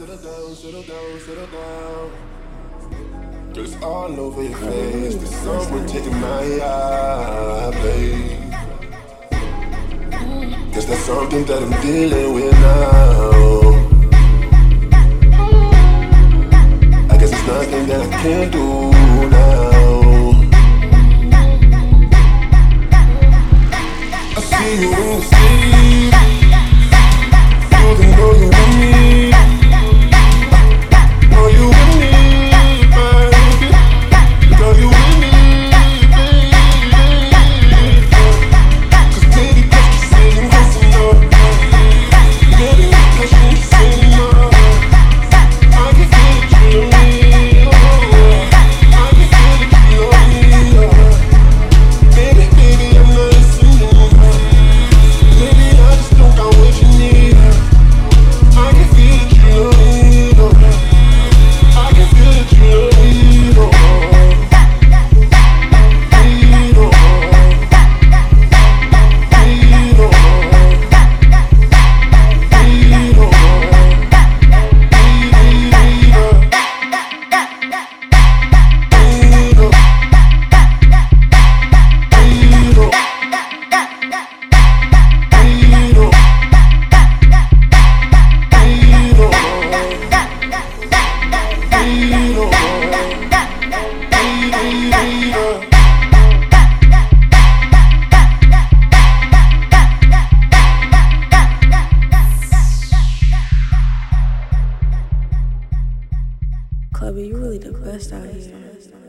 settle down, settle down, settle down. Just all over your face. The sun will take my eye, babe. Cause that's something that I'm dealing with now. I guess it's nothing that I can do now. I see you in the sea. clubby. You really the best out here.